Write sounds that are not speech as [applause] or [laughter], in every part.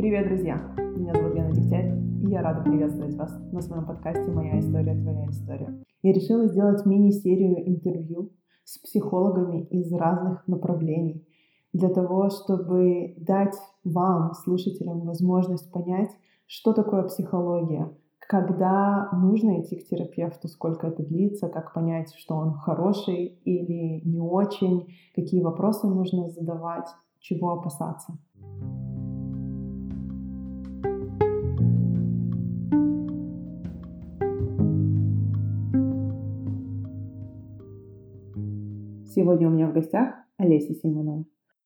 Привет, друзья! Меня зовут Лена Дегтярь, и я рада приветствовать вас на своем подкасте «Моя история, твоя история». Я решила сделать мини-серию интервью с психологами из разных направлений для того, чтобы дать вам, слушателям, возможность понять, что такое психология, когда нужно идти к терапевту, сколько это длится, как понять, что он хороший или не очень, какие вопросы нужно задавать, чего опасаться. Сегодня у меня в гостях Олеся Симонова.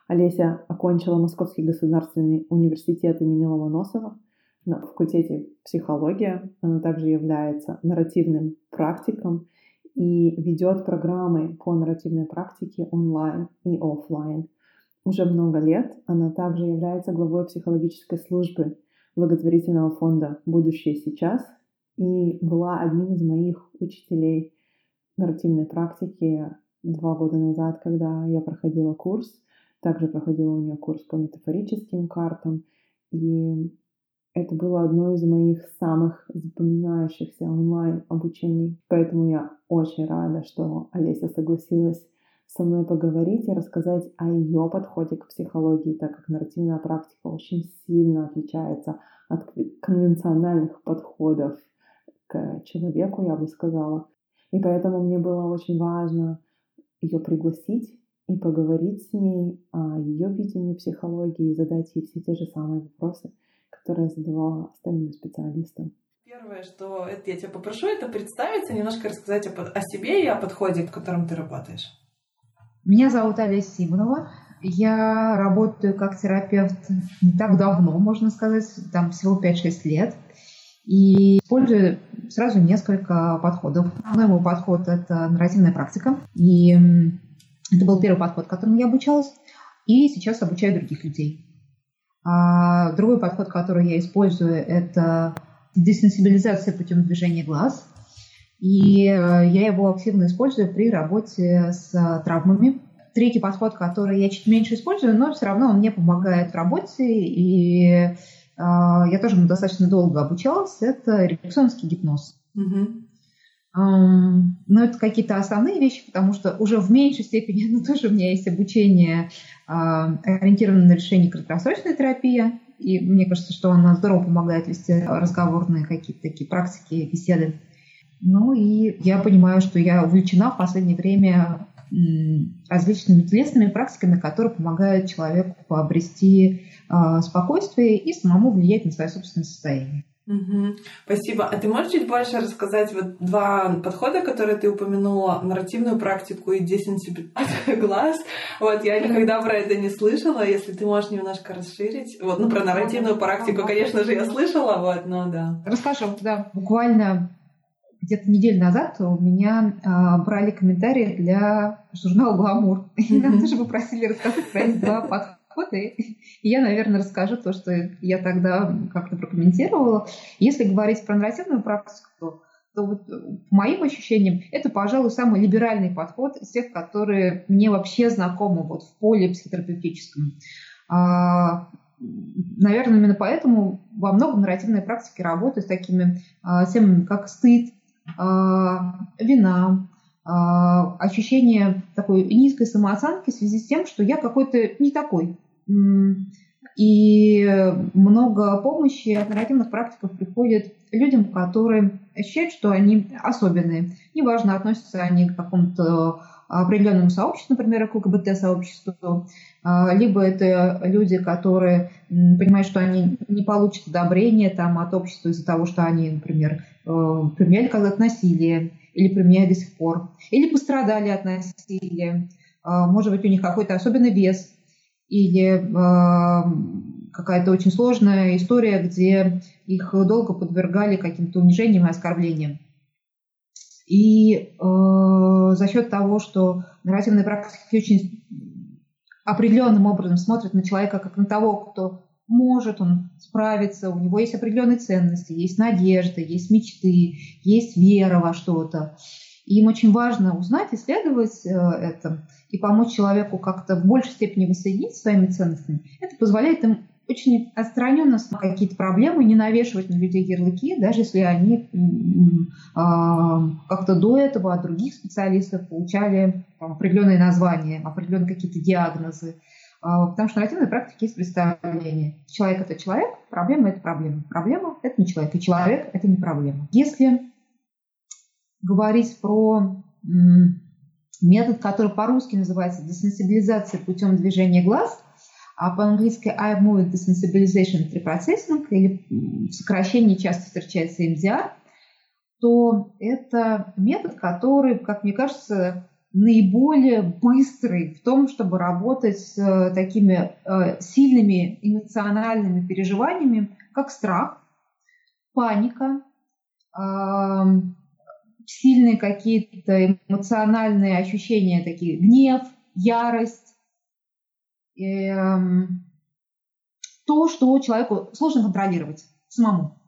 Олеся окончила Московский государственный университет имени Ломоносова на факультете психология. Она также является нарративным практиком и ведет программы по нарративной практике онлайн и офлайн. Уже много лет она также является главой психологической службы благотворительного фонда «Будущее сейчас» и была одним из моих учителей нарративной практики два года назад, когда я проходила курс. Также проходила у нее курс по метафорическим картам. И это было одно из моих самых запоминающихся онлайн обучений. Поэтому я очень рада, что Олеся согласилась со мной поговорить и рассказать о ее подходе к психологии, так как нарративная практика очень сильно отличается от конвенциональных подходов к человеку, я бы сказала. И поэтому мне было очень важно ее пригласить и поговорить с ней о ее видении психологии и задать ей все те же самые вопросы, которые я задавала остальным специалистам. Первое, что это я тебя попрошу, это представиться, немножко рассказать о, о себе и о подходе, в котором ты работаешь. Меня зовут Олеся Симонова. Я работаю как терапевт не так давно, можно сказать, там всего 5-6 лет. И использую сразу несколько подходов. Основной мой подход – это нарративная практика. И это был первый подход, которым я обучалась. И сейчас обучаю других людей. А другой подход, который я использую, это десенсибилизация путем движения глаз. И э, я его активно использую при работе с травмами. Третий подход, который я чуть меньше использую, но все равно он мне помогает в работе. И я тоже достаточно долго обучалась, это рефлексионский гипноз. Угу. Но это какие-то основные вещи, потому что уже в меньшей степени, [laughs] но тоже у меня есть обучение а, ориентированное на решение краткосрочной терапии. И мне кажется, что она здорово помогает вести разговорные какие-то такие практики, беседы. Ну и я понимаю, что я увлечена в последнее время различными телесными практиками, которые помогают человеку обрести э, спокойствие и самому влиять на свое собственное состояние. Угу. Спасибо. А ты можешь чуть больше рассказать вот два подхода, которые ты упомянула, нарративную практику и десенсибилизацию глаз? Вот я никогда про это не слышала. Если ты можешь немножко расширить. Вот, ну про нарративную практику, конечно же, я слышала, вот, но да. Расскажу, да. Буквально где-то неделю назад у меня а, брали комментарии для журнала «Гламур». [laughs] И меня тоже попросили рассказать про эти два подхода. И я, наверное, расскажу то, что я тогда как-то прокомментировала. Если говорить про нарративную практику, то вот по моим ощущениям это, пожалуй, самый либеральный подход из тех, которые мне вообще знакомы вот в поле психотерапевтическом. А, наверное, именно поэтому во многом нарративные практики работают с такими а, темами, как стыд, вина, а, ощущение такой низкой самооценки в связи с тем, что я какой-то не такой. И много помощи от нарративных практиков приходит людям, которые ощущают, что они особенные. Неважно, относятся они к какому-то определенному сообществу, например, к ЛГБТ-сообществу, а, либо это люди, которые понимают, что они не получат одобрения там, от общества из-за того, что они, например, э, применяли когда-то насилие или применяют до сих пор, или пострадали от насилия, а, может быть, у них какой-то особенный вес, или а, какая-то очень сложная история, где их долго подвергали каким-то унижениям и оскорблениям. И э, за счет того, что нарративные практики очень определенным образом смотрят на человека как на того, кто может он справиться, у него есть определенные ценности, есть надежда, есть мечты, есть вера во что-то. И им очень важно узнать, исследовать э, это и помочь человеку как-то в большей степени воссоединиться своими ценностями. Это позволяет им очень отстраненно какие-то проблемы, не навешивать на людей ярлыки, даже если они а, как-то до этого от других специалистов получали там, определенные названия, определенные какие-то диагнозы. А, потому что в нарративной практике есть представление. Человек – это человек, проблема – это проблема. Проблема – это не человек, и человек – это не проблема. Если говорить про метод, который по-русски называется десенсибилизация путем движения глаз, а по-английски Eye Movement Desensibilization Preprocessing, или в сокращении часто встречается MDR, то это метод, который, как мне кажется, наиболее быстрый в том, чтобы работать с э, такими э, сильными эмоциональными переживаниями, как страх, паника, сильные какие-то эмоциональные ощущения, такие гнев, ярость, то, что человеку сложно контролировать самому.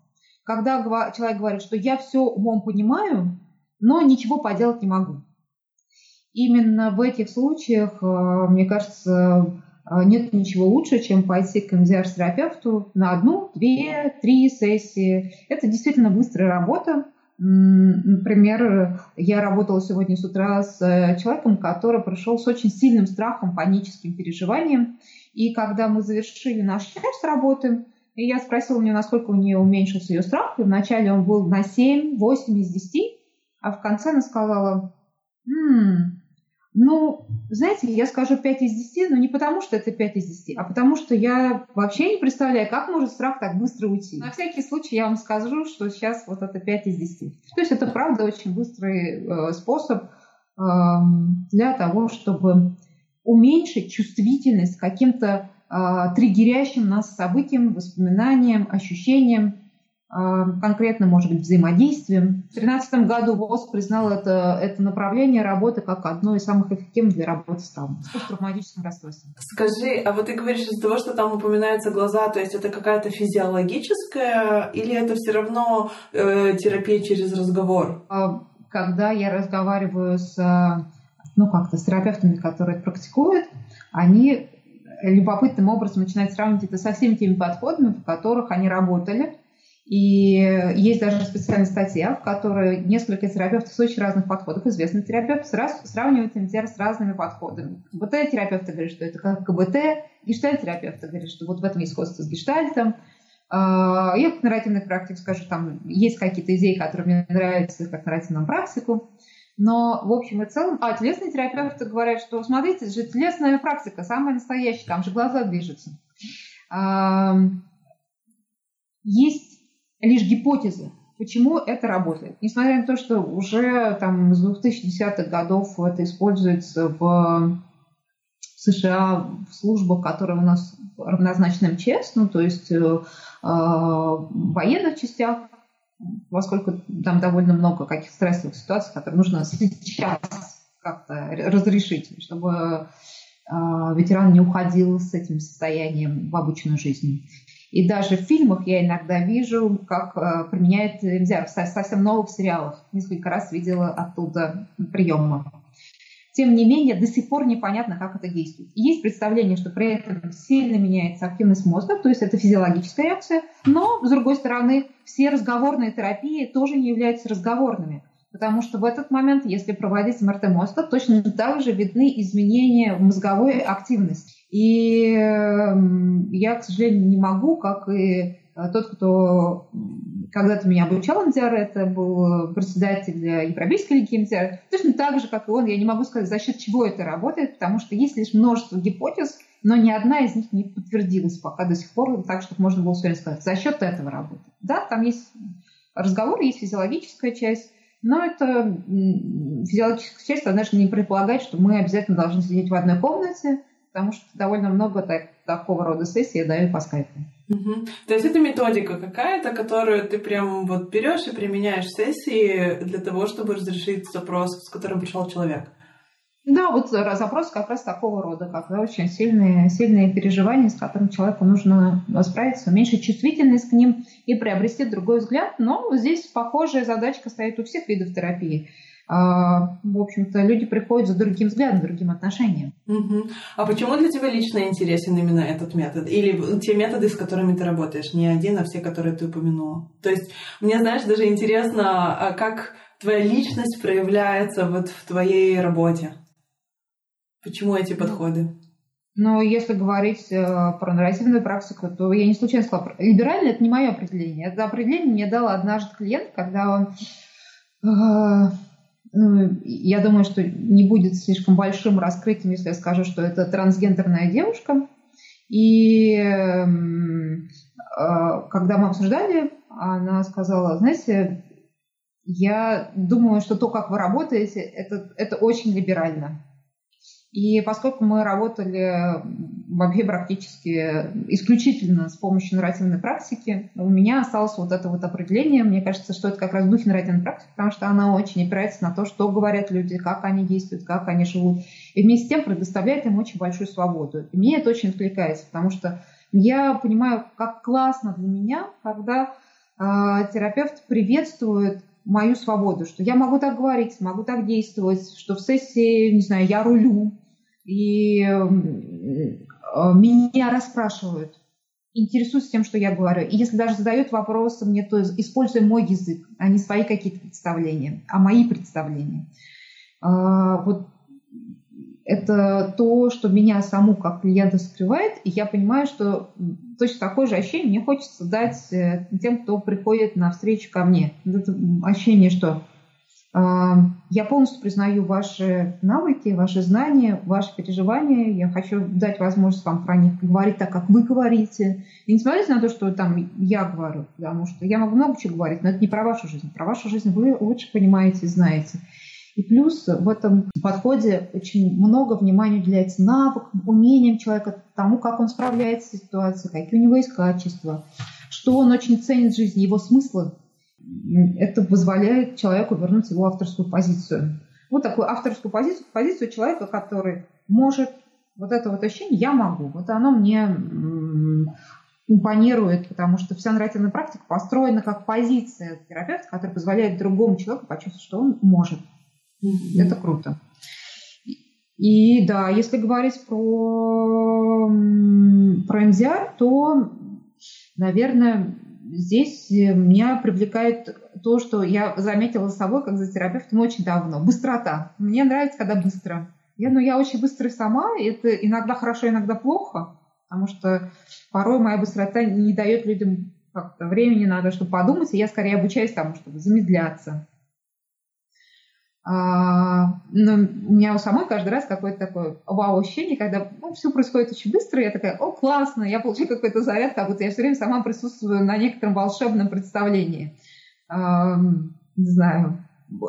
Когда человек говорит, что я все умом понимаю, но ничего поделать не могу. Именно в этих случаях, э, мне кажется, э, нет ничего лучше, чем пойти к МДР-терапевту на одну, две, три сессии. Это действительно быстрая работа, Например, я работала сегодня с утра с э, человеком, который пришел с очень сильным страхом, паническим переживанием. И когда мы завершили наш часть работы, я спросила у нее, насколько у нее уменьшился ее страх. И вначале он был на 7, 8 из 10, а в конце она сказала, м-м, ну, знаете, я скажу 5 из 10, но не потому, что это 5 из 10, а потому что я вообще не представляю, как может страх так быстро уйти. На всякий случай я вам скажу, что сейчас вот это 5 из 10. То есть это, правда, очень быстрый э, способ э, для того, чтобы уменьшить чувствительность к каким-то э, триггерящим нас событиям, воспоминаниям, ощущениям, конкретно, может быть, взаимодействием. В 2013 году ВОЗ признал это, это направление работы как одно из самых эффективных для работы с травмой, с посттравматическим расстройством. Скажи, а вот ты говоришь из-за того, что там упоминаются глаза, то есть это какая-то физиологическая или это все равно э, терапия через разговор? А, когда я разговариваю с, ну, как-то с терапевтами, которые это практикуют, они любопытным образом начинают сравнивать это со всеми теми подходами, в которых они работали, и есть даже специальная статья, в которой несколько терапевтов с очень разных подходов, известных терапевтов, сравнивают МТР с разными подходами. КБТ-терапевты говорят, что это как КБТ, гештальт-терапевты говорят, что вот в этом есть сходство с гештальтом. А, я как нарративный практик скажу, там есть какие-то идеи, которые мне нравятся как нарративному практику. Но в общем и целом, а телесные терапевты говорят, что смотрите, же телесная практика, самая настоящая, там же глаза движутся. Есть лишь гипотезы, почему это работает. Несмотря на то, что уже там с 2010-х годов это используется в США в службах, которые у нас равнозначны МЧС, ну, то есть э, э, в военных частях, поскольку там довольно много каких стрессовых ситуаций, которые нужно сейчас как-то разрешить, чтобы э, ветеран не уходил с этим состоянием в обычную жизнь. И даже в фильмах я иногда вижу, как э, применяет MDR совсем новых сериалах. Несколько раз видела оттуда приемы. Тем не менее, до сих пор непонятно, как это действует. есть представление, что при этом сильно меняется активность мозга, то есть это физиологическая реакция, но, с другой стороны, все разговорные терапии тоже не являются разговорными. Потому что в этот момент, если проводить МРТ мозга, точно так же видны изменения в мозговой активности. И эм, я, к сожалению, не могу, как и э, тот, кто когда-то меня обучал МДР, это был председатель Европейской лиги МДР, точно так же, как и он, я не могу сказать, за счет чего это работает, потому что есть лишь множество гипотез, но ни одна из них не подтвердилась пока до сих пор, так, чтобы можно было сегодня сказать, за счет этого работает. Да, там есть разговор, есть физиологическая часть, но это физиологическая часть, знаешь, не предполагает, что мы обязательно должны сидеть в одной комнате, потому что довольно много так, такого рода сессий я даю по скайпу. Угу. То есть это методика какая-то, которую ты прям вот берешь и применяешь сессии для того, чтобы разрешить запрос, с которым пришел человек. Да, вот запрос как раз такого рода, как да, очень сильные, сильные переживания, с которыми человеку нужно справиться, уменьшить чувствительность к ним и приобрести другой взгляд. Но здесь похожая задачка стоит у всех видов терапии. А, в общем-то, люди приходят за другим взглядом, другим отношением. Угу. А почему для тебя лично интересен именно этот метод? Или те методы, с которыми ты работаешь? Не один, а все, которые ты упомянула. То есть, мне, знаешь, даже интересно, а как твоя личность проявляется вот в твоей работе? Почему эти подходы? Но если говорить э, про нарративную практику, то я не случайно сказала, либеральное – это не мое определение. Это определение мне дал однажды клиент, когда он э, ну, я думаю, что не будет слишком большим раскрытием, если я скажу, что это трансгендерная девушка. И э, когда мы обсуждали, она сказала, знаете, я думаю, что то, как вы работаете, это, это очень либерально. И поскольку мы работали вообще практически исключительно с помощью нарративной практики, у меня осталось вот это вот определение. Мне кажется, что это как раз в духе нарративной практики, потому что она очень опирается на то, что говорят люди, как они действуют, как они живут. И вместе с тем предоставляет им очень большую свободу. И мне это очень откликается, потому что я понимаю, как классно для меня, когда э, терапевт приветствует мою свободу, что я могу так говорить, могу так действовать, что в сессии, не знаю, я рулю, и э, меня расспрашивают, интересуются тем, что я говорю. И если даже задают вопросы мне, то используя мой язык, а не свои какие-то представления, а мои представления. А, вот это то, что меня саму как клиента скрывает, и я понимаю, что точно такое же ощущение мне хочется дать э, тем, кто приходит на встречу ко мне. Это ощущение, что я полностью признаю ваши навыки, ваши знания, ваши переживания. Я хочу дать возможность вам про них говорить так, как вы говорите. И не смотрите на то, что там я говорю, потому что я могу много чего говорить, но это не про вашу жизнь. Про вашу жизнь вы лучше понимаете и знаете. И плюс в этом подходе очень много внимания уделяется навыкам, умениям человека, тому, как он справляется с ситуацией, какие у него есть качества, что он очень ценит в жизни, его смыслы это позволяет человеку вернуть его авторскую позицию. Вот такую авторскую позицию, позицию человека, который может вот это вот ощущение «я могу». Вот оно мне импонирует, потому что вся нарративная практика построена как позиция терапевта, которая позволяет другому человеку почувствовать, что он может. Mm-hmm. Это круто. И да, если говорить про, про МДР, то, наверное, здесь э, меня привлекает то, что я заметила с собой, как за терапевтом очень давно. Быстрота. Мне нравится, когда быстро. Я, ну, я очень быстрая сама, и это иногда хорошо, иногда плохо, потому что порой моя быстрота не дает людям как-то времени надо, чтобы подумать, и я скорее обучаюсь тому, чтобы замедляться. А, но у меня у самой каждый раз какое-то такое вау-ощущение, когда ну, все происходит очень быстро, я такая, о, классно, я получаю какой-то заряд, как будто я все время сама присутствую на некотором волшебном представлении. Не знаю,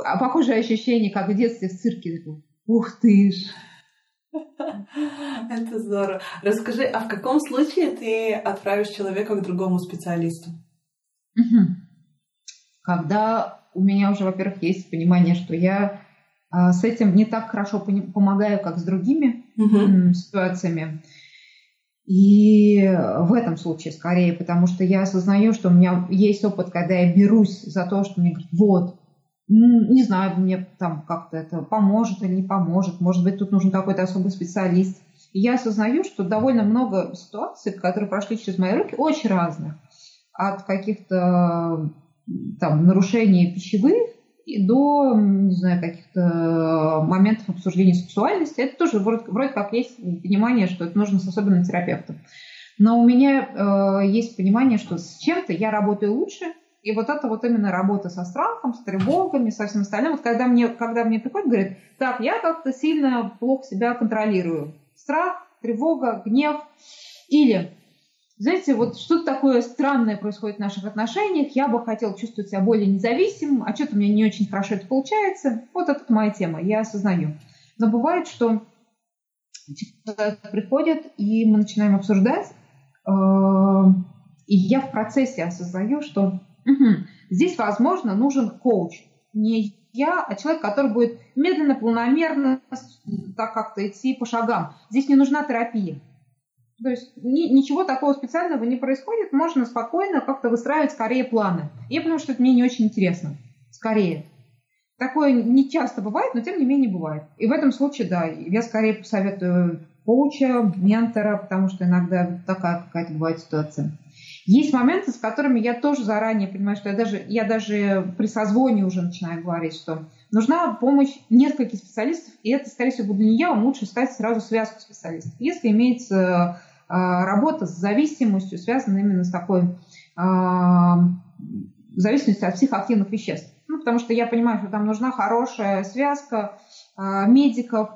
а похожее ощущение, как в детстве в цирке. Ух ты ж! [laughs] Это здорово. Расскажи, а в каком случае ты отправишь человека к другому специалисту? Когда у меня уже, во-первых, есть понимание, что я а, с этим не так хорошо помогаю, как с другими uh-huh. ситуациями. И в этом случае скорее, потому что я осознаю, что у меня есть опыт, когда я берусь за то, что мне говорят, вот, не знаю, мне там как-то это поможет или не поможет, может быть, тут нужен какой-то особый специалист. И я осознаю, что довольно много ситуаций, которые прошли через мои руки, очень разных. От каких-то там, нарушения пищевых и до, не знаю, каких-то моментов обсуждения сексуальности. Это тоже вроде, вроде как есть понимание, что это нужно с особенным терапевтом. Но у меня э, есть понимание, что с чем-то я работаю лучше, и вот это вот именно работа со страхом, с тревогами, со всем остальным. Вот когда мне, когда мне приходит, говорит, так, я как-то сильно плохо себя контролирую. Страх, тревога, гнев. Или знаете, вот что-то такое странное происходит в наших отношениях, я бы хотела чувствовать себя более независимым, а что-то у меня не очень хорошо это получается. Вот это моя тема, я осознаю. Но бывает, что приходит, и мы начинаем обсуждать, э, и я в процессе осознаю, что здесь, возможно, нужен коуч. Не я, а человек, который будет медленно, планомерно, так как-то идти по шагам. Здесь не нужна терапия. То есть ни, ничего такого специального не происходит, можно спокойно как-то выстраивать скорее планы. Я потому что это мне не очень интересно. Скорее. Такое не часто бывает, но тем не менее бывает. И в этом случае, да, я скорее посоветую коуча, ментора, потому что иногда такая какая-то бывает ситуация. Есть моменты, с которыми я тоже заранее понимаю, что я даже, я даже при созвоне уже начинаю говорить, что нужна помощь нескольких специалистов, и это, скорее всего, буду не я, вам лучше стать сразу связку специалистов. Если имеется э, работа с зависимостью, связанная именно с такой э, зависимостью от психоактивных веществ. Ну, потому что я понимаю, что там нужна хорошая связка э, медиков,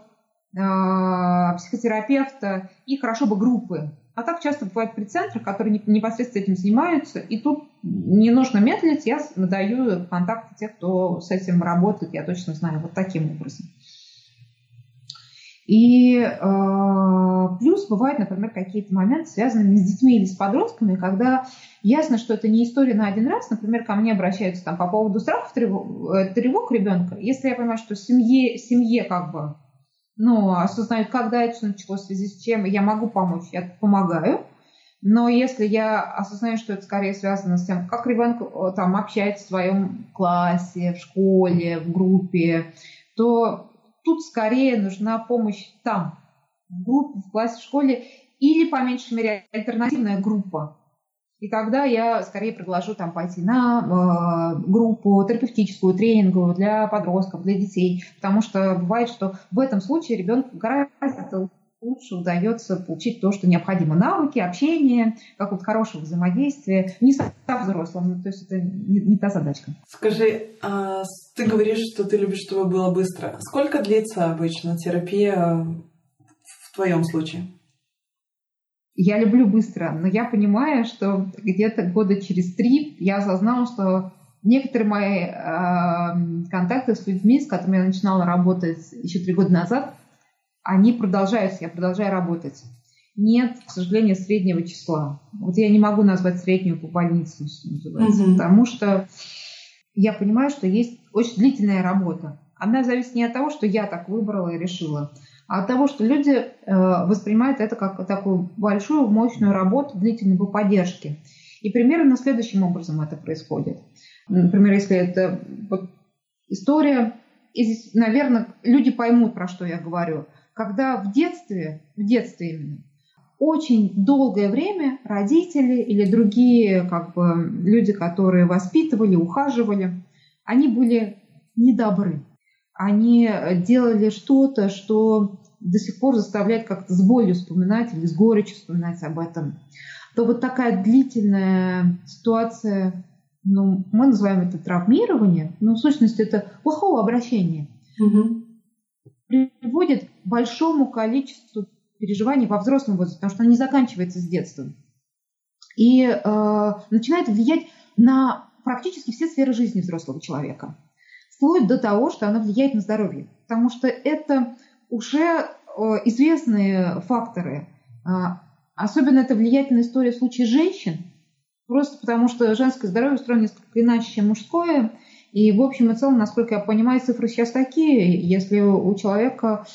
психотерапевта и хорошо бы группы а так часто бывает при центрах, которые непосредственно этим занимаются, и тут не нужно медлить, я даю контакты тех, кто с этим работает, я точно знаю, вот таким образом. И э, плюс бывают, например, какие-то моменты, связанные с детьми или с подростками, когда ясно, что это не история на один раз. Например, ко мне обращаются там по поводу страхов, тревог, э, тревог ребенка. Если я понимаю, что семье, семье как бы ну, осознают, когда это началось, в связи с чем я могу помочь, я помогаю. Но если я осознаю, что это скорее связано с тем, как ребенок э, там общается в своем классе, в школе, в группе, то тут скорее нужна помощь там, в группе, в классе, в школе, или, по меньшей мере, альтернативная группа. И тогда я скорее предложу там пойти на э, группу терапевтическую, тренинговую для подростков, для детей, потому что бывает, что в этом случае ребенку гораздо лучше удается получить то, что необходимо. Навыки, общение, как вот хорошего взаимодействия, не со взрослым, ну, то есть это не, не та задачка. Скажи, а ты говоришь, что ты любишь, чтобы было быстро. Сколько длится обычно терапия в твоем случае? Я люблю быстро, но я понимаю, что где-то года через три я осознала, что некоторые мои э, контакты с людьми, с которыми я начинала работать еще три года назад, они продолжаются, я продолжаю работать. Нет, к сожалению, среднего числа. Вот я не могу назвать среднюю по больнице, что называется, угу. потому что я понимаю, что есть очень длительная работа. Она зависит не от того, что я так выбрала и решила, от того, что люди э, воспринимают это как такую большую, мощную работу длительной по поддержке. И примерно следующим образом это происходит. Например, если это вот история, и здесь, наверное, люди поймут, про что я говорю. Когда в детстве, в детстве именно, очень долгое время родители или другие как бы, люди, которые воспитывали, ухаживали, они были недобры. Они делали что-то, что до сих пор заставляет как-то с болью вспоминать или с горечью вспоминать об этом, то вот такая длительная ситуация, ну, мы называем это травмирование, но в сущности это плохого обращения, угу. приводит к большому количеству переживаний во взрослом возрасте, потому что оно не заканчивается с детством. И э, начинает влиять на практически все сферы жизни взрослого человека. Вплоть до того, что оно влияет на здоровье. Потому что это уже э, известные факторы. А, особенно это влиятельная история в случае женщин, просто потому что женское здоровье устроено несколько иначе, чем мужское. И в общем и целом, насколько я понимаю, цифры сейчас такие. Если у человека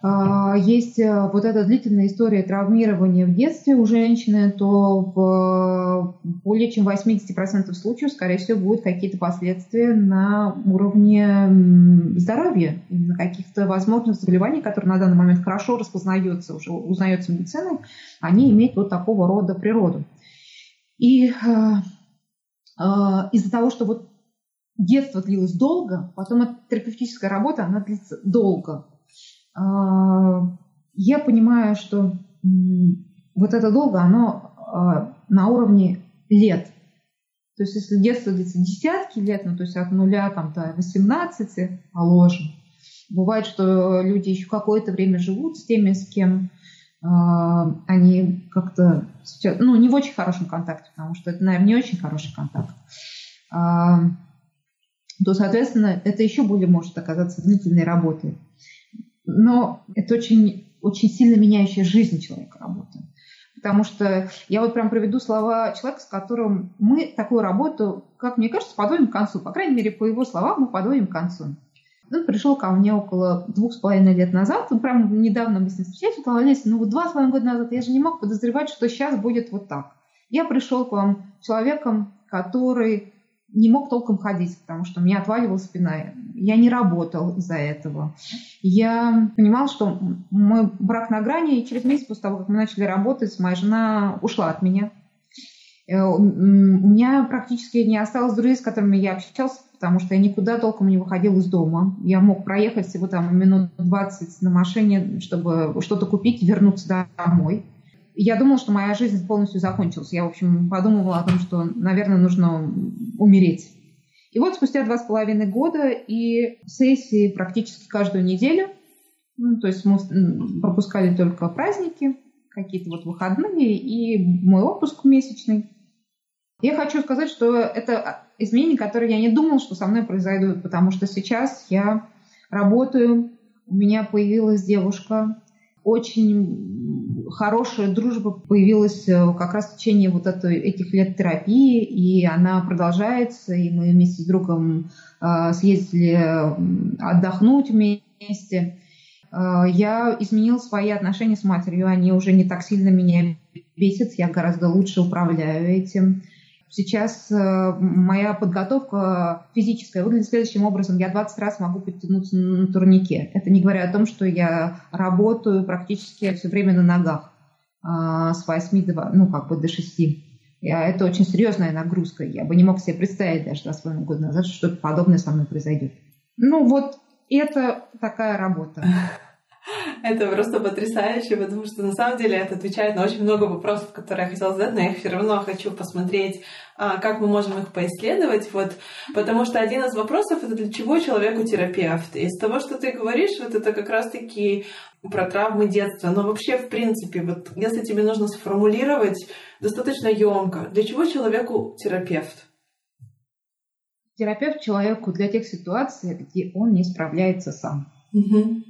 есть э, вот эта длительная история травмирования в детстве у женщины, то в более чем 80% случаев, скорее всего, будут какие-то последствия на уровне здоровья, на каких-то возможных заболеваний, которые на данный момент хорошо распознаются, уже узнаются медициной, они имеют вот такого рода природу. И э, э, из-за того, что вот детство длилось долго, потом эта терапевтическая работа, она длится долго, а, я понимаю, что вот это долго, оно а, на уровне лет. То есть если детство длится десятки лет, ну то есть от нуля там, до 18, положим, бывает, что люди еще какое-то время живут с теми, с кем э, они как-то ну, не в очень хорошем контакте, потому что это, наверное, не очень хороший контакт, то, соответственно, это еще более может оказаться длительной работой но это очень, очень сильно меняющая жизнь человека работа. Потому что я вот прям приведу слова человека, с которым мы такую работу, как мне кажется, подводим к концу. По крайней мере, по его словам, мы подводим к концу. Он пришел ко мне около двух с половиной лет назад. Он прям недавно мы с ним встречались. Он сказал, ну вот два с половиной года назад я же не мог подозревать, что сейчас будет вот так. Я пришел к вам человеком, который не мог толком ходить, потому что у меня отваливалась спина. Я не работал из-за этого. Я понимал, что мой брак на грани, и через месяц после того, как мы начали работать, моя жена ушла от меня. Э, у меня практически не осталось друзей, с которыми я общался, потому что я никуда толком не выходил из дома. Я мог проехать всего там минут 20 на машине, чтобы что-то купить, вернуться домой я думала, что моя жизнь полностью закончилась. Я, в общем, подумывала о том, что, наверное, нужно умереть. И вот спустя два с половиной года и сессии практически каждую неделю, ну, то есть мы пропускали только праздники, какие-то вот выходные и мой отпуск месячный. Я хочу сказать, что это изменения, которые я не думала, что со мной произойдут, потому что сейчас я работаю, у меня появилась девушка, очень хорошая дружба появилась э, как раз в течение вот этой, этих лет терапии, и она продолжается, и мы вместе с другом э, съездили отдохнуть вместе. Э, я изменила свои отношения с матерью, они уже не так сильно меня бесят, я гораздо лучше управляю этим. Сейчас э, моя подготовка физическая выглядит следующим образом. Я 20 раз могу подтянуться на турнике. Это не говоря о том, что я работаю практически все время на ногах а, с 8 до, ну, как бы до 6. Я, это очень серьезная нагрузка. Я бы не мог себе представить даже два с половиной года назад, что что-то подобное со мной произойдет. Ну вот, это такая работа. Это просто потрясающе, потому что на самом деле это отвечает на очень много вопросов, которые я хотела задать, но я все равно хочу посмотреть, а, как мы можем их поисследовать. Вот, потому что один из вопросов это для чего человеку терапевт. Из того, что ты говоришь, вот это как раз-таки про травмы детства. Но вообще, в принципе, вот если тебе нужно сформулировать достаточно емко, для чего человеку терапевт? Терапевт человеку для тех ситуаций, где он не справляется сам. Угу.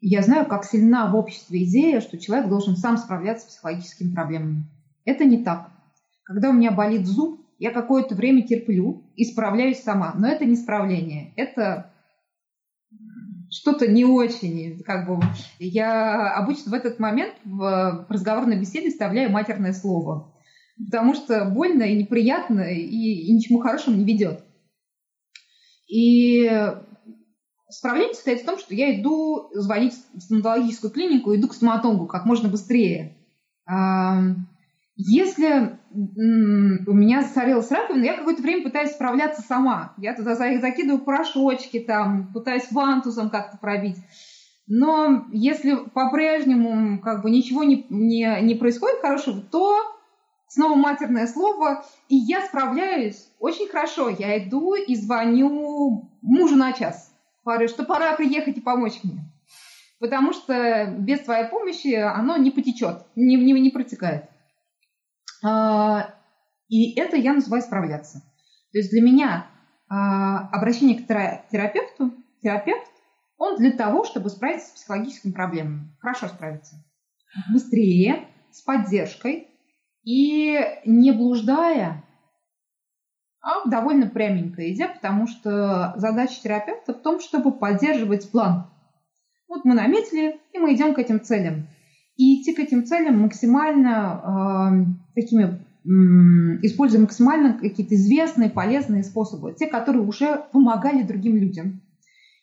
Я знаю, как сильна в обществе идея, что человек должен сам справляться с психологическими проблемами. Это не так. Когда у меня болит зуб, я какое-то время терплю и справляюсь сама. Но это не справление. Это что-то не очень, как бы, я обычно в этот момент в разговорной беседе вставляю матерное слово, потому что больно и неприятно, и, и ничему хорошему не ведет. И Справление состоит в том, что я иду звонить в стоматологическую клинику, иду к стоматологу как можно быстрее. Если у меня засорилась раковина, я какое-то время пытаюсь справляться сама. Я туда закидываю порошочки, там, пытаюсь вантузом как-то пробить. Но если по-прежнему как бы ничего не, не, не происходит хорошего, то снова матерное слово, и я справляюсь очень хорошо. Я иду и звоню мужу на час говорю, что пора приехать и помочь мне. Потому что без твоей помощи оно не потечет, не, не, не протекает. А, и это я называю справляться. То есть для меня а, обращение к терапевту, терапевт, он для того, чтобы справиться с психологическими проблемами. Хорошо справиться. Быстрее, с поддержкой и не блуждая а довольно пряменько идя, потому что задача терапевта в том, чтобы поддерживать план. Вот мы наметили, и мы идем к этим целям. И идти к этим целям максимально э, такими, используя максимально какие-то известные, полезные способы, те, которые уже помогали другим людям.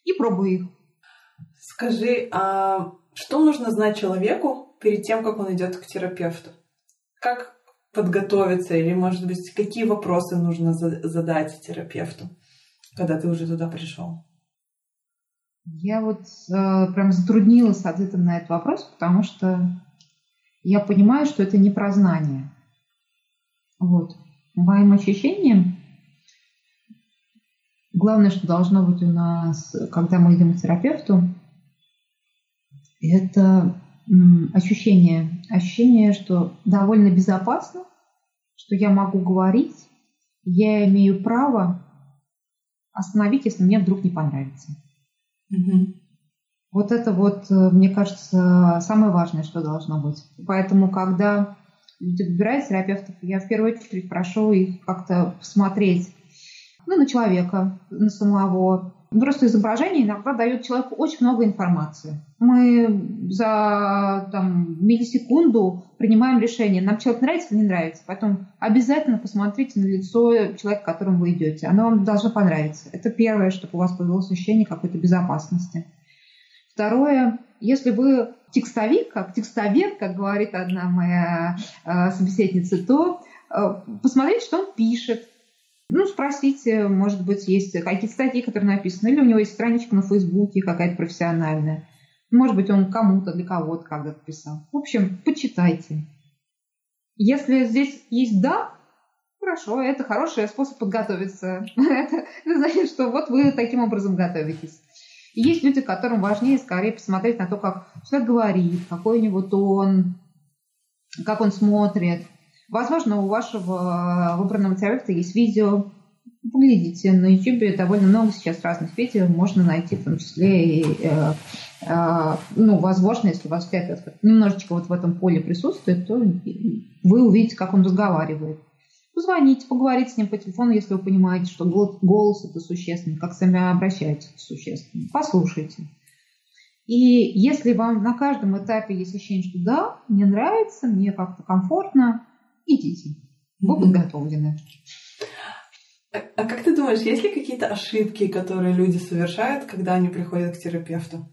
И пробуй их. Скажи, а что нужно знать человеку перед тем, как он идет к терапевту? Как подготовиться или, может быть, какие вопросы нужно задать терапевту, когда ты уже туда пришел? Я вот э, прям затруднилась с ответом на этот вопрос, потому что я понимаю, что это не про знание. Вот. Моим ощущением, главное, что должно быть у нас, когда мы идем к терапевту, это ощущение, ощущение, что довольно безопасно, что я могу говорить, я имею право остановить, если мне вдруг не понравится. Угу. Вот это вот, э, мне кажется, самое важное, что должно быть. Поэтому, когда люди выбирают терапевтов, я в первую очередь прошу их как-то посмотреть ну, на человека, на самого, Просто изображение иногда дает человеку очень много информации. Мы за там, миллисекунду принимаем решение, нам человек нравится или не нравится. Потом обязательно посмотрите на лицо человека, к которому вы идете. Оно вам должно понравиться. Это первое, чтобы у вас появилось ощущение какой-то безопасности. Второе, если вы текстовик, как текстовед, как говорит одна моя э, собеседница, то э, посмотрите, что он пишет, ну, спросите, может быть, есть какие-то статьи, которые написаны, или у него есть страничка на Фейсбуке какая-то профессиональная. Может быть, он кому-то, для кого-то когда-то писал. В общем, почитайте. Если здесь есть «да», хорошо, это хороший способ подготовиться. это, [laughs] это значит, что вот вы таким образом готовитесь. И есть люди, которым важнее скорее посмотреть на то, как человек говорит, какой у него тон, как он смотрит, Возможно, у вашего выбранного терапевта есть видео. Поглядите, на YouTube довольно много сейчас разных видео можно найти, в том числе и, э, э, ну, возможно, если у вас терапевт немножечко вот в этом поле присутствует, то вы увидите, как он разговаривает. Позвоните, поговорите с ним по телефону, если вы понимаете, что голос это существенно, как сами обращаетесь это существенно. Послушайте. И если вам на каждом этапе есть ощущение, что да, мне нравится, мне как-то комфортно, идите. Вы подготовлены. А, а как ты думаешь, есть ли какие-то ошибки, которые люди совершают, когда они приходят к терапевту?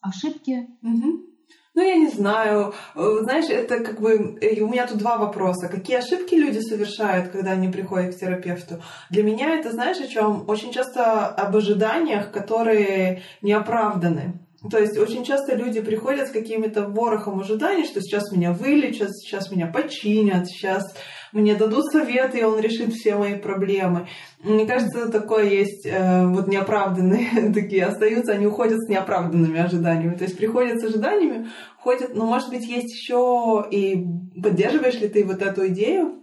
Ошибки? Угу. Ну, я не знаю. Э, знаешь, это как бы... Э, у меня тут два вопроса. Какие ошибки люди совершают, когда они приходят к терапевту? Для меня это, знаешь, о чем? Очень часто об ожиданиях, которые не оправданы. То есть очень часто люди приходят с какими-то ворохом ожиданий, что сейчас меня вылечат, сейчас меня починят, сейчас мне дадут советы, и он решит все мои проблемы. Мне кажется, такое есть э, вот неоправданные [laughs] такие остаются, они уходят с неоправданными ожиданиями. То есть приходят с ожиданиями, ходят, но может быть есть еще и поддерживаешь ли ты вот эту идею,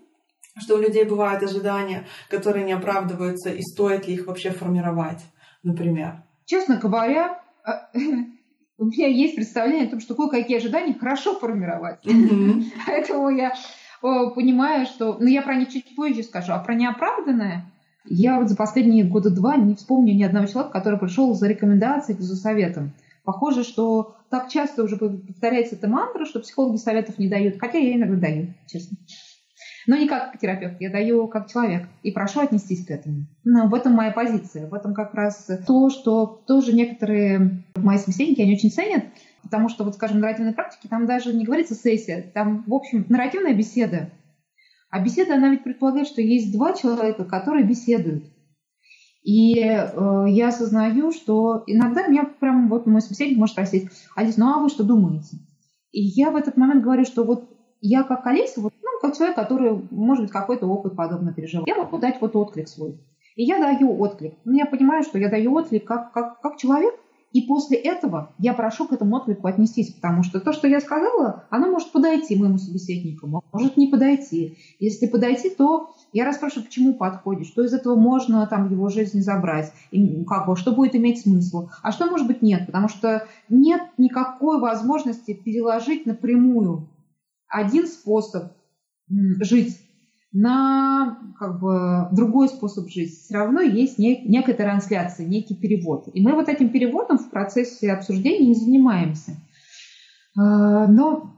что у людей бывают ожидания, которые не оправдываются, и стоит ли их вообще формировать, например? Честно говоря, а, [laughs] у меня есть представление о том, что кое-какие ожидания хорошо формировать. [laughs] Поэтому я понимаю, что... Ну, я про них чуть позже скажу. А про неоправданное я вот за последние года два не вспомню ни одного человека, который пришел за рекомендацией, за советом. Похоже, что так часто уже повторяется эта мантра, что психологи советов не дают, хотя я иногда даю, честно. Но не как терапевт, я даю как человек. И прошу отнестись к этому. Но в этом моя позиция. В этом как раз то, что тоже некоторые мои собеседники, они очень ценят, потому что, вот, скажем, в нарративной практике там даже не говорится сессия, там, в общем, нарративная беседа. А беседа, она ведь предполагает, что есть два человека, которые беседуют. И э, я осознаю, что иногда меня прям вот мой собеседник может спросить, Алис, ну а вы что думаете? И я в этот момент говорю, что вот я как Алиса, вот как человек, который, может быть, какой-то опыт подобно переживал. Я могу дать вот отклик свой. И я даю отклик. Но я понимаю, что я даю отклик как, как, как человек, и после этого я прошу к этому отклику отнестись, потому что то, что я сказала, оно может подойти моему собеседнику, может не подойти. Если подойти, то я расспрашиваю, почему подходит, что из этого можно там в его жизни забрать, и как бы, что будет иметь смысл, а что может быть нет, потому что нет никакой возможности переложить напрямую один способ жить на как бы другой способ жить. Все равно есть не, некая трансляция, некий перевод. И мы вот этим переводом в процессе обсуждения не занимаемся. А, но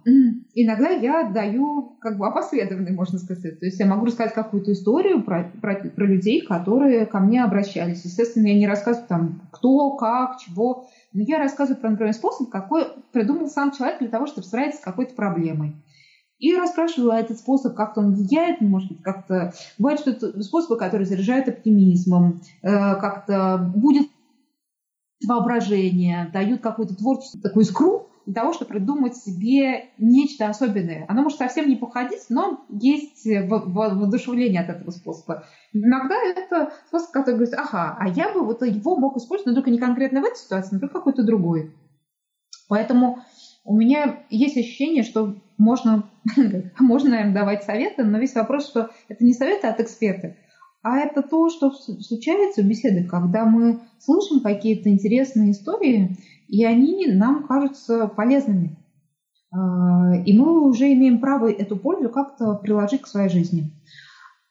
иногда я даю как бы опосредованный, можно сказать. То есть я могу рассказать какую-то историю про, про, про людей, которые ко мне обращались. Естественно, я не рассказываю там кто, как, чего. Но я рассказываю про, например, способ, какой придумал сам человек для того, чтобы справиться с какой-то проблемой. И расспрашиваю, а этот способ как-то он влияет, может быть, как-то... Бывает, что это способы, которые заряжают оптимизмом, э, как-то будет воображение, дают какую-то творческую такую искру для того, чтобы придумать себе нечто особенное. Оно может совсем не походить, но есть воодушевление от этого способа. Иногда это способ, который говорит, ага, а я бы вот его мог использовать, но только не конкретно в этой ситуации, но только какой-то другой. Поэтому у меня есть ощущение, что можно, [laughs] можно, наверное, давать советы, но весь вопрос, что это не советы от экспертов, а это то, что случается в беседах, когда мы слышим какие-то интересные истории, и они нам кажутся полезными. А, и мы уже имеем право эту пользу как-то приложить к своей жизни.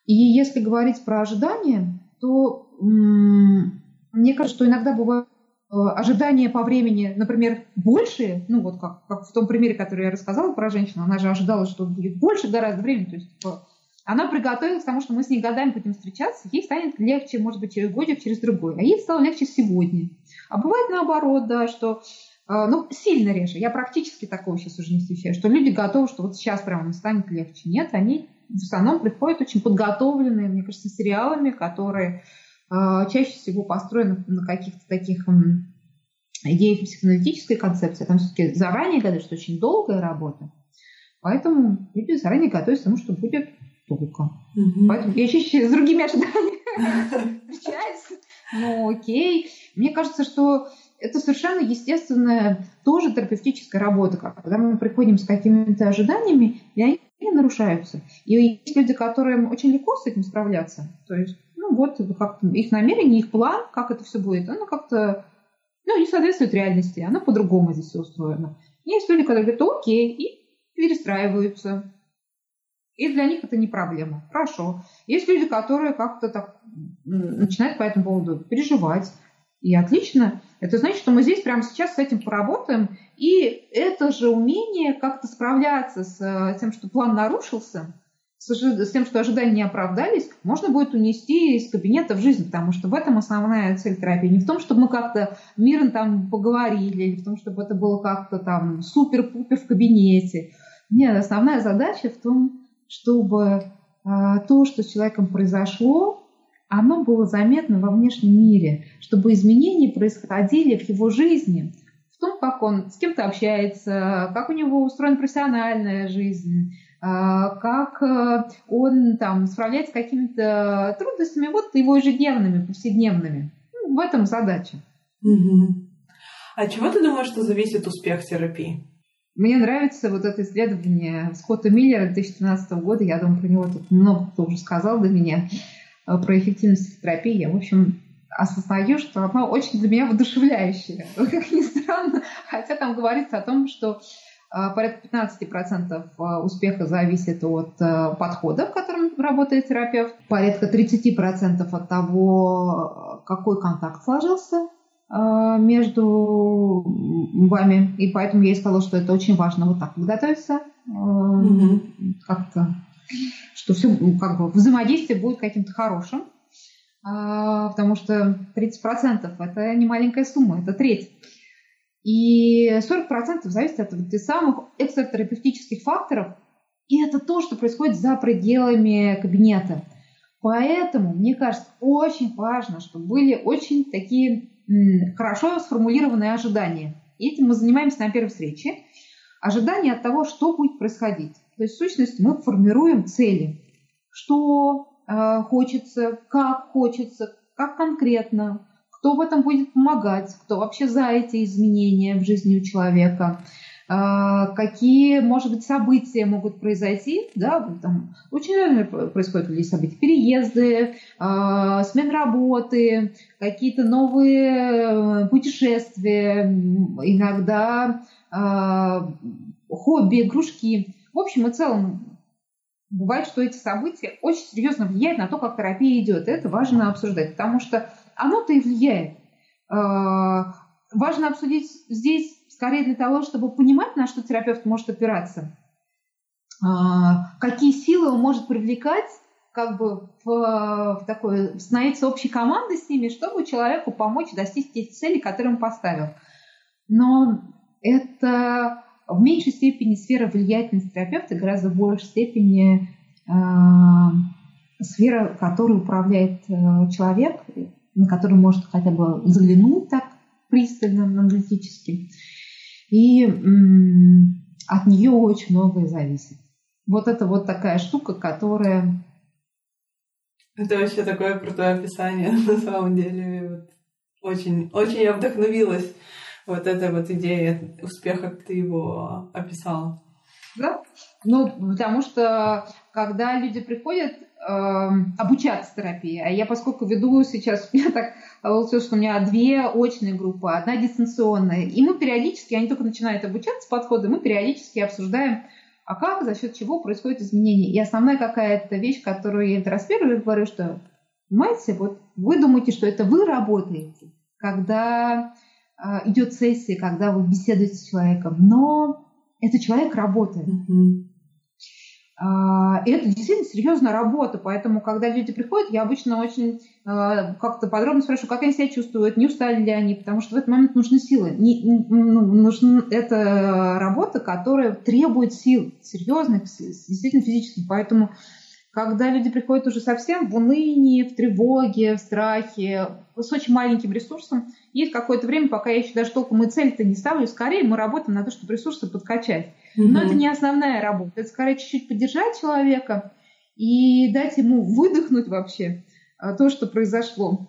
И если говорить про ожидания, то мне кажется, что иногда бывают э, ожидания по времени, например, больше, ну вот как, как в том примере, который я рассказала про женщину, она же ожидала, что будет больше гораздо времени, то есть типа, она приготовилась к тому, что мы с ней годами будем встречаться, ей станет легче, может быть, через годик, через другой, а ей стало легче сегодня. А бывает наоборот, да, что э, ну, сильно реже. Я практически такого сейчас уже не встречаю, что люди готовы, что вот сейчас прямо им станет легче. Нет, они в основном приходят очень подготовленные, мне кажется, сериалами, которые э, чаще всего построены на каких-то таких идеях психоаналитической концепции. Там все-таки заранее что очень долгая работа. Поэтому люди заранее готовятся к тому, что будет долго. Угу. Поэтому я чаще с другими ожиданиями [laughs] встречаюсь. Ну, окей. Мне кажется, что это совершенно естественная тоже терапевтическая работа, когда мы приходим с какими-то ожиданиями, и они нарушаются. И есть люди, которым очень легко с этим справляться. То есть, ну вот, как их намерение, их план, как это все будет, оно как-то ну, не соответствует реальности, оно по-другому здесь все устроено. Есть люди, которые говорят, окей, и перестраиваются. И для них это не проблема. Хорошо. Есть люди, которые как-то так начинают по этому поводу переживать. И отлично. Это значит, что мы здесь прямо сейчас с этим поработаем. И это же умение как-то справляться с э, тем, что план нарушился, с тем, что ожидания не оправдались, можно будет унести из кабинета в жизнь, потому что в этом основная цель терапии. Не в том, чтобы мы как-то мирно там поговорили, или в том, чтобы это было как-то там супер-пупер в кабинете. Нет, основная задача в том, чтобы а, то, что с человеком произошло, оно было заметно во внешнем мире, чтобы изменения происходили в его жизни, в том, как он с кем-то общается, как у него устроена профессиональная жизнь, как э, он там справляется с какими-то трудностями, вот его ежедневными, повседневными. Ну, в этом задача. Угу. А чего ты думаешь, что зависит успех терапии? Мне нравится вот это исследование Скотта Миллера 2013 года. Я думаю, про него тут много кто уже сказал до меня, э, про эффективность терапии. Я, в общем, осознаю, что оно очень для меня воодушевляющее. [laughs] Как ни странно, хотя там говорится о том, что порядка 15% э, успеха зависит от подхода, в котором работает терапевт, порядка 30% от того, какой контакт сложился а, между вами, и поэтому я и сказала, что это очень важно вот так готовиться, угу. как-то, что все ну, как бы взаимодействие будет каким-то хорошим, а, потому что 30% это не маленькая сумма, это треть. И 40% зависит от вот самых экстратерапевтических факторов, и это то, что происходит за пределами кабинета. Поэтому, мне кажется, очень важно, чтобы были очень такие хорошо сформулированные ожидания. И этим мы занимаемся на первой встрече. Ожидания от того, что будет происходить. То есть, в сущности, мы формируем цели. Что э, хочется, как хочется, как конкретно, кто в этом будет помогать, кто вообще за эти изменения в жизни у человека – а, какие, может быть, события могут произойти, да, там очень разные происходят людей события, переезды, э, смен работы, какие-то новые э, путешествия, иногда э, хобби, игрушки. В общем и целом, бывает, что эти события очень серьезно влияют на то, как терапия идет. Это важно обсуждать, потому что оно-то и влияет. Важно обсудить здесь скорее для того, чтобы понимать, на что терапевт может опираться, а, какие силы он может привлекать, как бы в, в такой, становиться общей командой с ними, чтобы человеку помочь достичь тех целей, которые он поставил. Но это в меньшей степени сфера влиятельности терапевта, гораздо в большей степени э, сфера, которой управляет э, человек, на которую может хотя бы заглянуть так пристально, аналитически и от нее очень многое зависит. Вот это вот такая штука, которая... Это вообще такое крутое описание, [laughs] на самом деле. Очень, очень я вдохновилась вот этой вот идеей успеха, как ты его описал. Да, ну, потому что когда люди приходят обучаться терапии, а я поскольку веду сейчас, [laughs] я так получилось, что у меня две очные группы, одна дистанционная, и мы периодически, они только начинают обучаться подходы, мы периодически обсуждаем, а как, за счет чего происходит изменение. И основная какая-то вещь, которую я транслирую, говорю, что Понимаете, вот вы думаете, что это вы работаете, когда э, идет сессия, когда вы беседуете с человеком, но этот человек работает. Mm-hmm. А, и это действительно серьезная работа, поэтому, когда люди приходят, я обычно очень а, как-то подробно спрашиваю, как они себя чувствуют, не устали ли они, потому что в этот момент нужны силы. Не, ну, нужна это работа, которая требует сил, серьезных, действительно физических. Поэтому, когда люди приходят уже совсем в унынии, в тревоге, в страхе, с очень маленьким ресурсом, есть какое-то время, пока я еще даже толком и цель-то не ставлю, скорее мы работаем на то, чтобы ресурсы подкачать. Но это не основная работа. Это скорее чуть-чуть поддержать человека и дать ему выдохнуть вообще а, то, что произошло.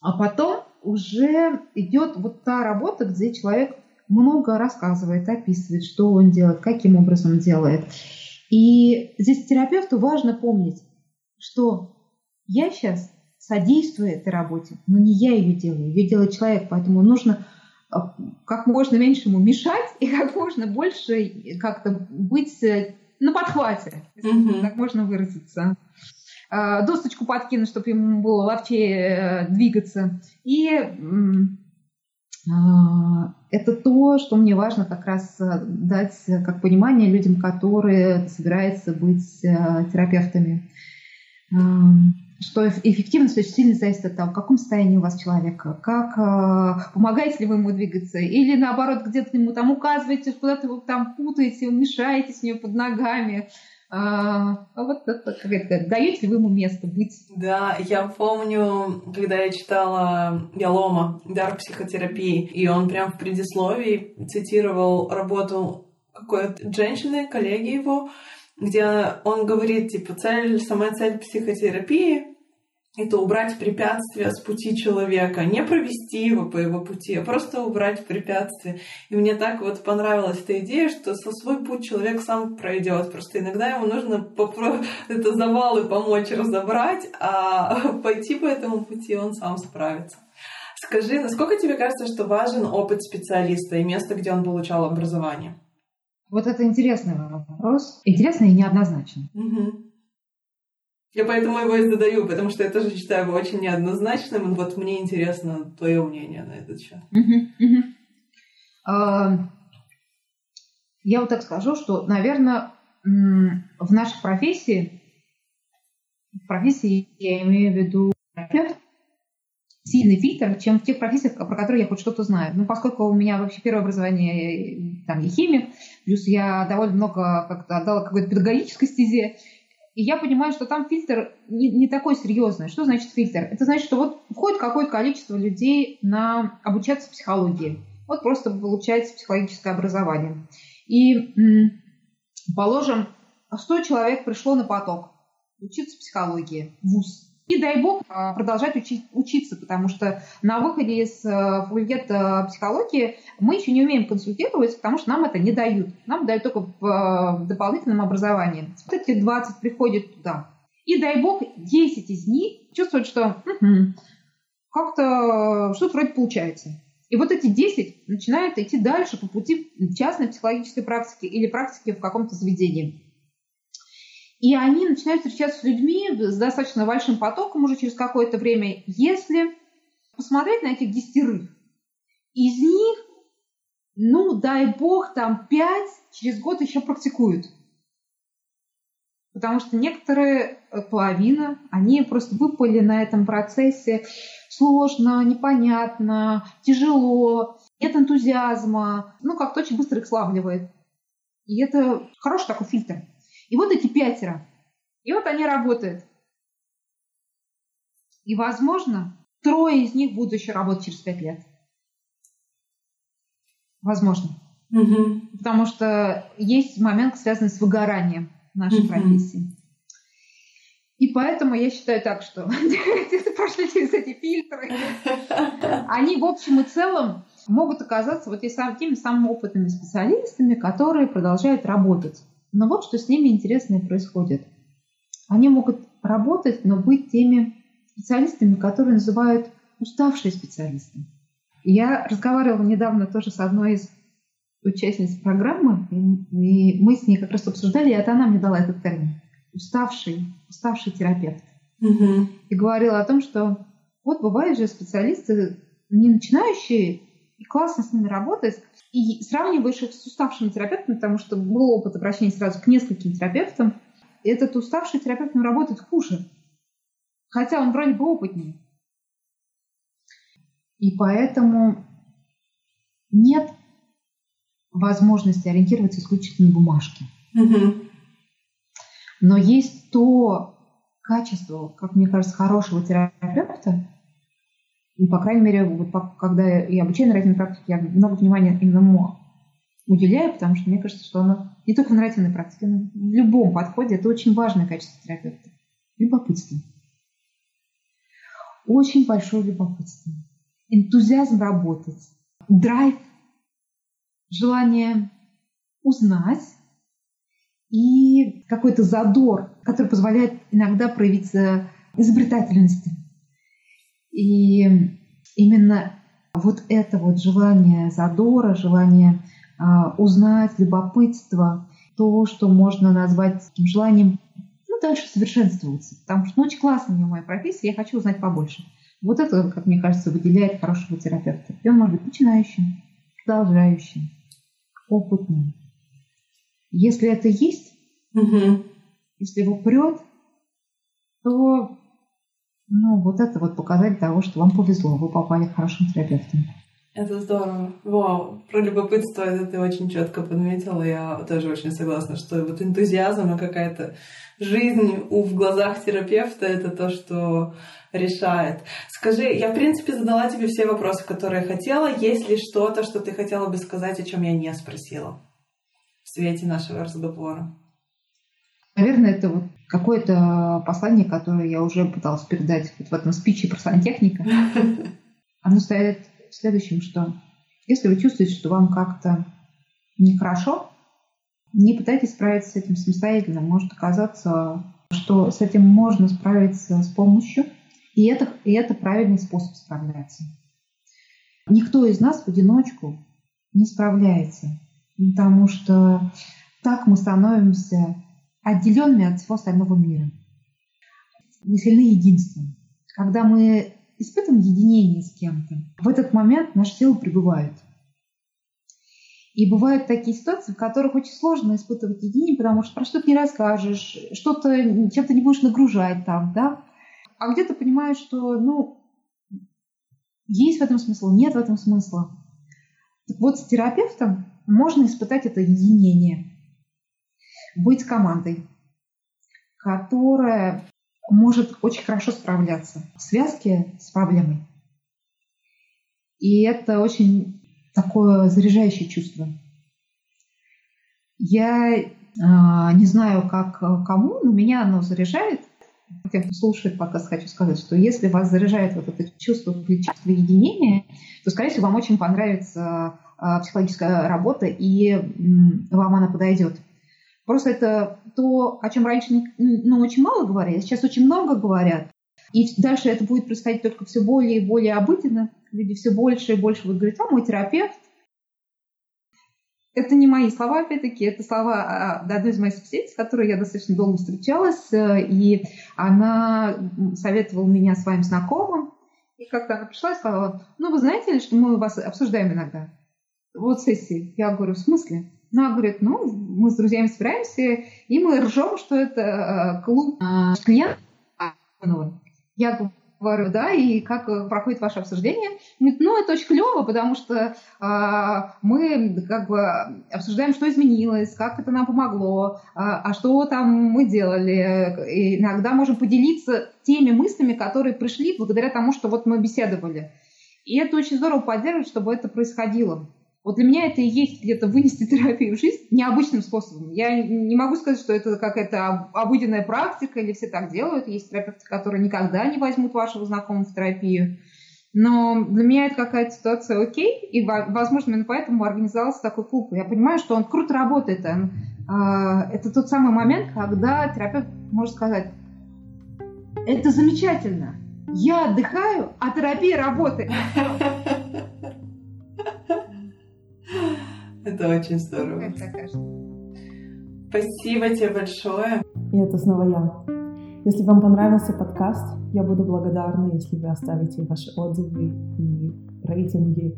А потом уже идет вот та работа, где человек много рассказывает, описывает, что он делает, каким образом делает. И здесь терапевту важно помнить, что я сейчас содействую этой работе, но не я ее делаю, ее делает человек, поэтому нужно а, как можно меньше ему мешать и как можно больше как-то быть э, на подхвате, mm-hmm. так можно выразиться. А, досточку подкинуть, чтобы ему было ловчее э, двигаться. И это то, что мне важно как раз э, дать как понимание людям, которые собираются быть терапевтами что эффективность очень сильно зависит от того, в каком состоянии у вас человек, как э, помогаете ли вы ему двигаться, или наоборот где-то ему там указываете, куда-то вы там путаете, мешаете с ним под ногами. А, а вот как это, даете ли вы ему место быть? Да, я помню, когда я читала Ялома «Дар психотерапии», и он прям в предисловии цитировал работу какой-то женщины, коллеги его, где он говорит, типа, цель, самая цель психотерапии — это убрать препятствия с пути человека, не провести его по его пути, а просто убрать препятствия. И мне так вот понравилась эта идея, что со свой путь человек сам пройдет. Просто иногда ему нужно попро... это завалы помочь разобрать, а [laughs] пойти по этому пути он сам справится. Скажи, насколько тебе кажется, что важен опыт специалиста и место, где он получал образование? Вот это интересный вопрос. Интересный и неоднозначный. Угу. Я поэтому его и задаю, потому что я тоже считаю его очень неоднозначным. Вот мне интересно твое мнение на этот счет. А, я вот так скажу, что, наверное, в нашей профессии, в профессии я имею в виду сильный фильтр, чем в тех профессиях, про которые я хоть что-то знаю. Ну, поскольку у меня вообще первое образование там я химик, плюс я довольно много как-то отдала какой-то педагогической стезе, и я понимаю, что там фильтр не, не такой серьезный. Что значит фильтр? Это значит, что вот входит какое-то количество людей на обучаться психологии. Вот просто получается психологическое образование. И, положим, 100 человек пришло на поток учиться психологии ВУЗ. И дай бог а, продолжать учить, учиться, потому что на выходе из э, факультета психологии мы еще не умеем консультировать, потому что нам это не дают. Нам дают только в э, дополнительном образовании. Эти 20 приходят туда. И дай бог 10 из них чувствуют, что угу, как-то что-то вроде получается. И вот эти 10 начинают идти дальше по пути частной психологической практики или практики в каком-то заведении. И они начинают встречаться с людьми с достаточно большим потоком уже через какое-то время. Если посмотреть на этих десятерых, из них, ну, дай бог, там пять через год еще практикуют. Потому что некоторые, э, половина, они просто выпали на этом процессе сложно, непонятно, тяжело, нет энтузиазма, ну, как-то очень быстро их славливает. И это хороший такой фильтр. И вот эти пятеро. И вот они работают. И, возможно, трое из них будут еще работать через пять лет. Возможно. Угу. Потому что есть момент, связанный с выгоранием нашей угу. профессии. И поэтому я считаю так, что [laughs] прошли через эти фильтры. Они в общем и целом могут оказаться вот теми самыми опытными специалистами, которые продолжают работать. Но вот что с ними интересное происходит. Они могут работать, но быть теми специалистами, которые называют уставшие специалисты. Я разговаривала недавно тоже с одной из участниц программы, и мы с ней как раз обсуждали, и это она мне дала этот термин. Уставший, уставший терапевт. Угу. И говорила о том, что вот бывают же специалисты не начинающие, и классно с ними работать, и сравниваешь их с уставшими терапевтами, потому что был опыт обращения сразу к нескольким терапевтам, и этот уставший терапевт ну, работает хуже, хотя он вроде бы опытнее. И поэтому нет возможности ориентироваться исключительно на бумажки. Угу. Но есть то качество, как мне кажется, хорошего терапевта, и, по крайней мере, вот когда я обучаю нарративной практике, я много внимания именно уделяю, потому что мне кажется, что оно не только в нарративной практике, но в любом подходе это очень важное качество терапевта. Любопытство. Очень большое любопытство. Энтузиазм работать. Драйв. Желание узнать. И какой-то задор, который позволяет иногда проявиться изобретательности. И именно вот это вот желание задора, желание а, узнать, любопытство, то, что можно назвать таким желанием ну, дальше совершенствоваться. Потому что ну, очень классно мне моя профессия, я хочу узнать побольше. Вот это, как мне кажется, выделяет хорошего терапевта. И он может быть начинающим, продолжающим, опытным. Если это есть, Угу. если его прет, то ну, вот это вот показатель того, что вам повезло, вы попали к хорошим терапевтам. Это здорово. Вау, про любопытство это ты очень четко подметила. Я тоже очень согласна, что вот энтузиазм и какая-то жизнь в глазах терапевта это то, что решает. Скажи, я в принципе задала тебе все вопросы, которые хотела. Есть ли что-то, что ты хотела бы сказать, о чем я не спросила в свете нашего разговора? Наверное, это вот какое-то послание, которое я уже пыталась передать вот в этом спиче про сантехника. [laughs] Оно стоит в следующем, что если вы чувствуете, что вам как-то нехорошо, не пытайтесь справиться с этим самостоятельно. Может оказаться, что с этим можно справиться с помощью, и это, и это правильный способ справляться. Никто из нас в одиночку не справляется, потому что так мы становимся отделенными от всего остального мира. Мы сильны единством. Когда мы испытываем единение с кем-то, в этот момент наши силы пребывают. И бывают такие ситуации, в которых очень сложно испытывать единение, потому что про что-то не расскажешь, что-то, чем-то не будешь нагружать там, да. А где-то понимаешь, что, ну, есть в этом смысл, нет в этом смысла. Так вот, с терапевтом можно испытать это единение быть командой, которая может очень хорошо справляться в связке с проблемой. И это очень такое заряжающее чувство. Я э, не знаю, как кому, но меня оно заряжает. Тем, кто слушает хочу сказать, что если вас заряжает вот это чувство чувство единения, то, скорее всего, вам очень понравится э, психологическая работа, и э, вам она подойдет. Просто это то, о чем раньше ну, очень мало говорили, сейчас очень много говорят. И дальше это будет происходить только все более и более обыденно. Люди все больше и больше будут говорить, а мой терапевт. Это не мои слова, опять-таки, это слова а, одной из моих соседей, с которой я достаточно долго встречалась, э, и она советовала меня своим знакомым. И как-то она пришла и сказала, ну, вы знаете ли, что мы вас обсуждаем иногда? Вот сессии. Я говорю, в смысле? Ну, она говорит, ну, мы с друзьями собираемся, и мы ржем, что это э, клуб э, клиент. Я говорю, да, и как проходит ваше обсуждение? Ну, это очень клево, потому что э, мы как бы обсуждаем, что изменилось, как это нам помогло, э, а что там мы делали. И иногда можем поделиться теми мыслями, которые пришли благодаря тому, что вот мы беседовали. И это очень здорово поддерживать, чтобы это происходило. Вот для меня это и есть где-то вынести терапию в жизнь необычным способом. Я не могу сказать, что это какая-то обыденная практика или все так делают. Есть терапевты, которые никогда не возьмут вашего знакомого в терапию. Но для меня это какая-то ситуация окей, и, возможно, именно поэтому организовался такой клуб. Я понимаю, что он круто работает. Он, э, это тот самый момент, когда терапевт может сказать, это замечательно, я отдыхаю, а терапия работает. [laughs] Это очень здорово. Спасибо тебе большое. И это снова я. Если вам понравился подкаст, я буду благодарна, если вы оставите ваши отзывы и рейтинги,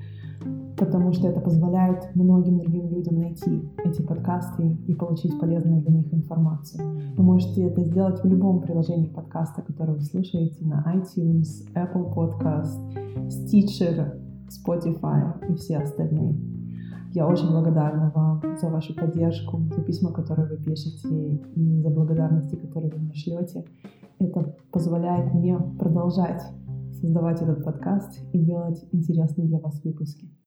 потому что это позволяет многим другим людям найти эти подкасты и получить полезную для них информацию. Вы можете это сделать в любом приложении подкаста, которое вы слушаете на iTunes, Apple Podcast, Stitcher, Spotify и все остальные. Я очень благодарна вам за вашу поддержку, за письма, которые вы пишете, и за благодарности, которые вы мне шлете. Это позволяет мне продолжать создавать этот подкаст и делать интересные для вас выпуски.